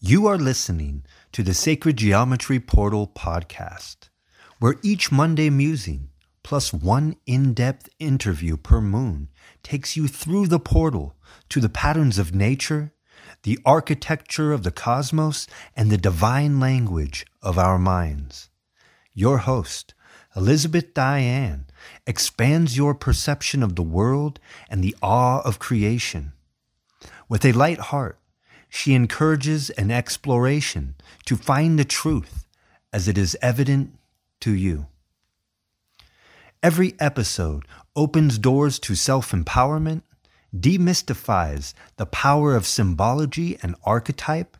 You are listening to the Sacred Geometry Portal podcast, where each Monday musing plus one in depth interview per moon takes you through the portal to the patterns of nature, the architecture of the cosmos, and the divine language of our minds. Your host, Elizabeth Diane, expands your perception of the world and the awe of creation. With a light heart, she encourages an exploration to find the truth as it is evident to you. Every episode opens doors to self empowerment, demystifies the power of symbology and archetype,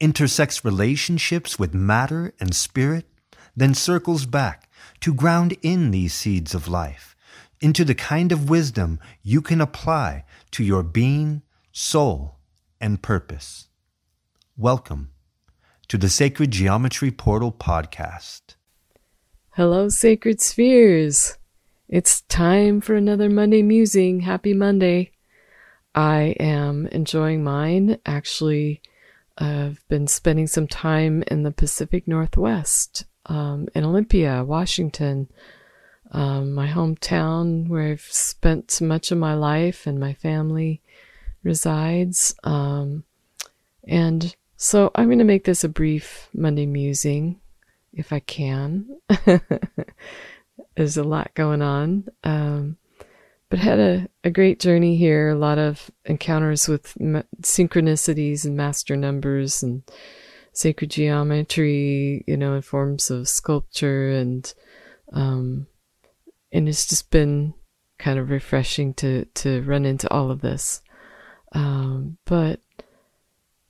intersects relationships with matter and spirit, then circles back to ground in these seeds of life into the kind of wisdom you can apply to your being, soul, and purpose. Welcome to the Sacred Geometry Portal podcast. Hello, Sacred Spheres. It's time for another Monday musing. Happy Monday. I am enjoying mine. Actually, I've been spending some time in the Pacific Northwest, um, in Olympia, Washington, um, my hometown where I've spent much of my life and my family resides. Um, and so I'm going to make this a brief Monday musing if I can. There's a lot going on. Um, but had a, a great journey here, a lot of encounters with ma- synchronicities and master numbers and sacred geometry, you know, in forms of sculpture and, um, and it's just been kind of refreshing to, to run into all of this. Um, but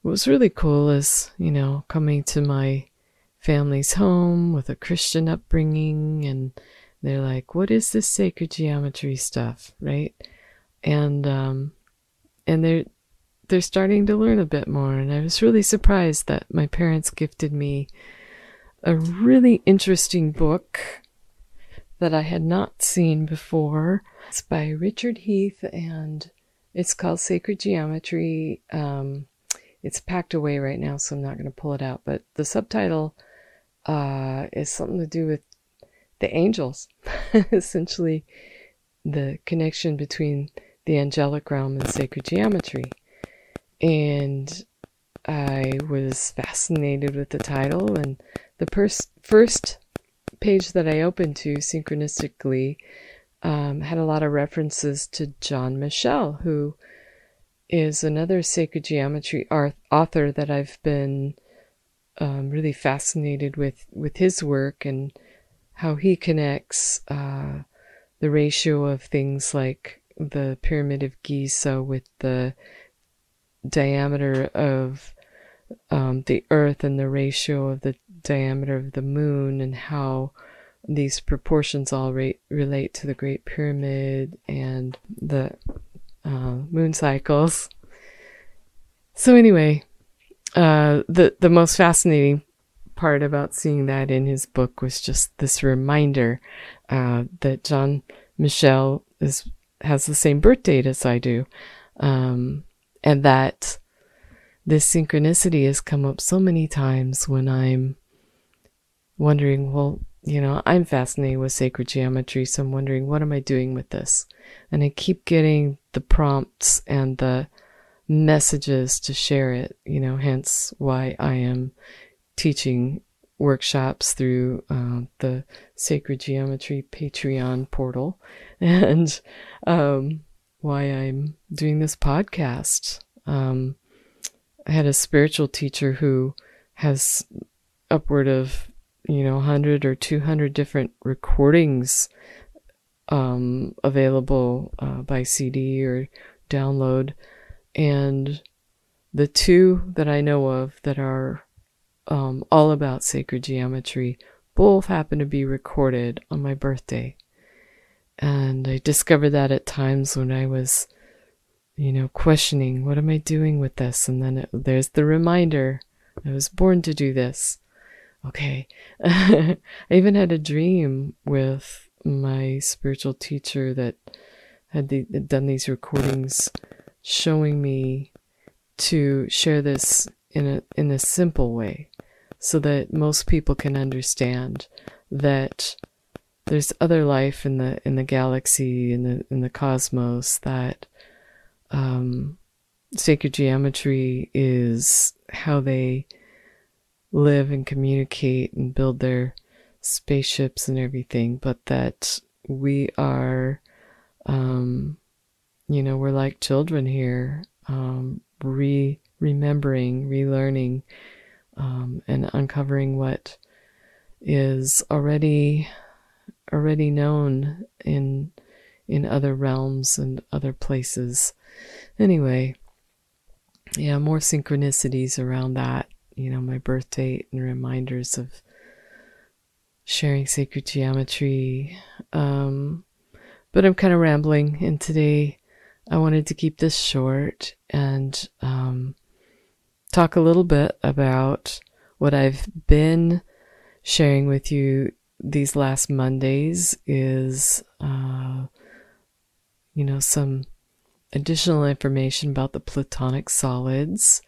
what was really cool is, you know, coming to my family's home with a Christian upbringing and they're like, what is this sacred geometry stuff? Right. And, um, and they're, they're starting to learn a bit more. And I was really surprised that my parents gifted me a really interesting book that I had not seen before. It's by Richard Heath and it's called Sacred Geometry. Um, it's packed away right now, so I'm not going to pull it out. But the subtitle uh, is something to do with the angels, essentially, the connection between the angelic realm and sacred geometry. And I was fascinated with the title, and the pers- first page that I opened to synchronistically um, had a lot of references to John Michell, who is another sacred geometry author that I've been um, really fascinated with with his work and how he connects uh, the ratio of things like the pyramid of Giza with the diameter of um, the earth and the ratio of the diameter of the moon and how these proportions all relate to the Great Pyramid and the uh, moon cycles. So anyway, uh, the the most fascinating part about seeing that in his book was just this reminder uh, that John Michell is has the same birth date as I do, um, and that this synchronicity has come up so many times when I'm wondering, well, you know, I'm fascinated with sacred geometry, so I'm wondering, what am I doing with this? And I keep getting the prompts and the messages to share it, you know, hence why I am teaching workshops through uh, the Sacred Geometry Patreon portal and um, why I'm doing this podcast. Um, I had a spiritual teacher who has upward of you know 100 or 200 different recordings um, available uh, by CD or download and the two that I know of that are um, all about sacred geometry both happen to be recorded on my birthday. And I discovered that at times when I was, you know, questioning, what am I doing with this? And then it, there's the reminder, I was born to do this. Okay. I even had a dream with my spiritual teacher that had the, done these recordings showing me to share this in a in a simple way so that most people can understand that there's other life in the in the galaxy in the in the cosmos that um, sacred geometry is how they live and communicate and build their spaceships and everything, but that we are, um, you know, we're like children here, um, re remembering, relearning, um, and uncovering what is already already known in in other realms and other places. Anyway, yeah, more synchronicities around that. You know, my birth date and reminders of sharing sacred geometry. Um, but I'm kind of rambling, and today I wanted to keep this short and um, talk a little bit about what I've been sharing with you these last Mondays is, uh, you know, some additional information about the Platonic solids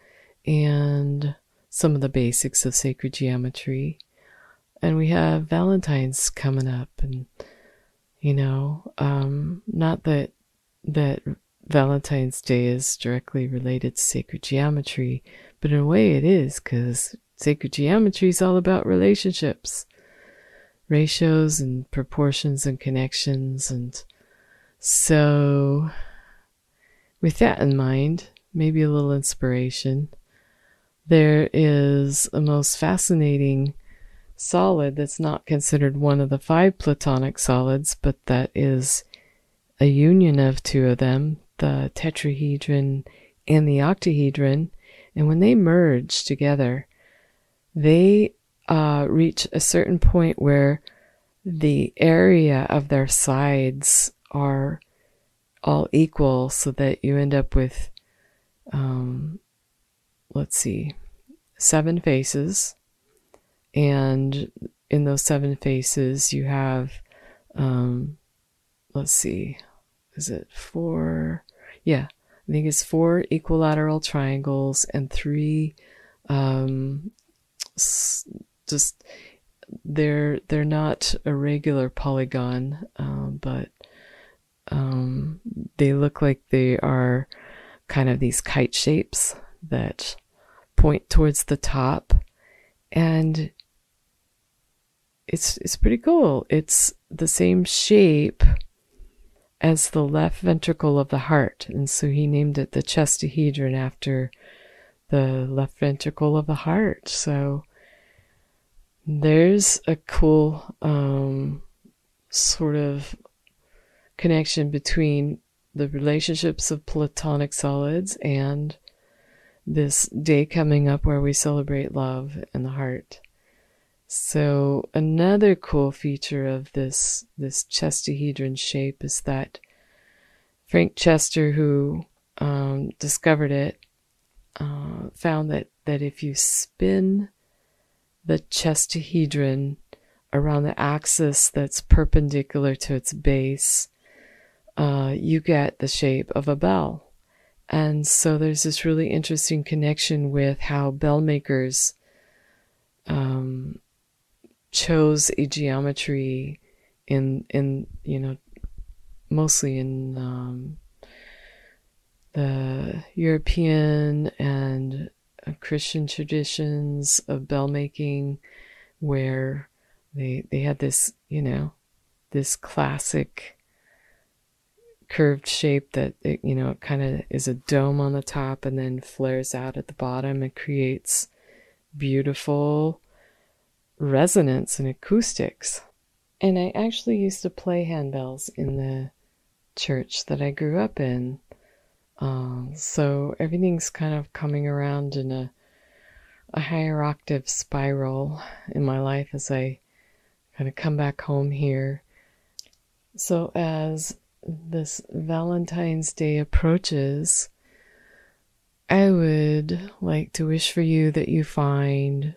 and some of the basics of sacred geometry. And we have Valentine's coming up, and you know, um, not that that Valentine's Day is directly related to sacred geometry, but in a way it is because sacred geometry is all about relationships ratios and proportions and connections. And so, with that in mind, maybe a little inspiration, there is a most fascinating solid that's not considered one of the five Platonic solids, but that is a union of two of them, the tetrahedron and the octahedron. And when they merge together, they uh, reach a certain point where the area of their sides are all equal so that you end up with, um, let's see, seven faces. And in those seven faces, you have, um, let's see, is it four? Yeah, I think it's four equilateral triangles and three um, just they're they're not a regular polygon, um, but um, they look like they are kind of these kite shapes that point towards the top, and it's it's pretty cool. It's the same shape as the left ventricle of the heart, and so he named it the chestahedron after the left ventricle of the heart. So there's a cool um, sort of connection between the relationships of platonic solids and this day coming up where we celebrate love and the heart. So another cool feature of this this chestahedron shape is that Frank Chester, who um, discovered it, uh, found that that if you spin the chestahedron around the axis that's perpendicular to its base, uh, you get the shape of a bell. And so there's this really interesting connection with how bell makers um, chose a geometry in in you know mostly in um, the European and Christian traditions of bell making where they they had this, you know, this classic curved shape that it, you know, it kind of is a dome on the top and then flares out at the bottom and creates beautiful resonance and acoustics. And I actually used to play handbells in the church that I grew up in. Um, so everything's kind of coming around in a a higher octave spiral in my life as I kind of come back home here. So as this Valentine's Day approaches, I would like to wish for you that you find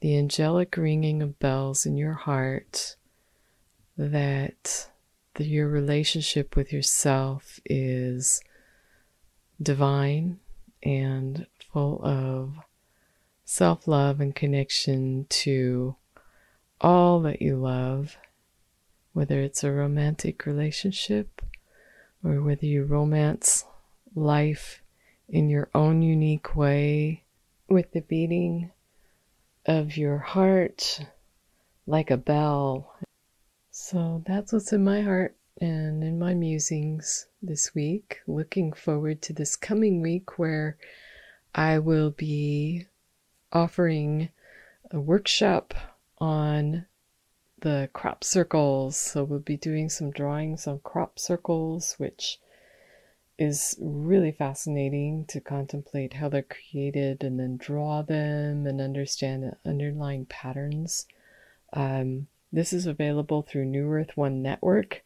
the angelic ringing of bells in your heart, that the, your relationship with yourself is divine and full of self love and connection to all that you love, whether it's a romantic relationship or whether you romance life in your own unique way with the beating of your heart like a bell. So that's what's in my heart and in my musings this week. Looking forward to this coming week where I will be offering a workshop on the crop circles. So we'll be doing some drawings on crop circles, which is really fascinating to contemplate how they're created and then draw them and understand the underlying patterns. Um, this is available through New Earth One Network.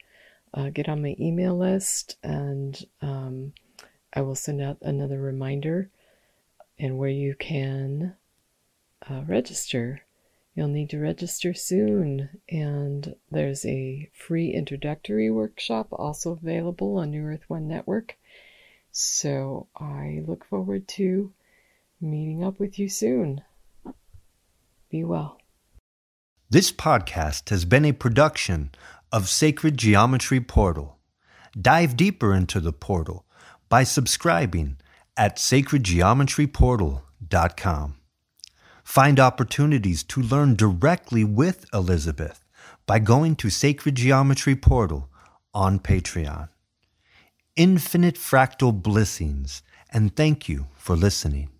Uh, get on my email list and um, I will send out another reminder and where you can uh, register. You'll need to register soon, and there's a free introductory workshop also available on New Earth One Network. So I look forward to meeting up with you soon. Be well. This podcast has been a production of Sacred Geometry Portal. Dive deeper into the portal by subscribing at sacredgeometryportal.com. Find opportunities to learn directly with Elizabeth by going to Sacred Geometry Portal on Patreon. Infinite fractal blessings, and thank you for listening.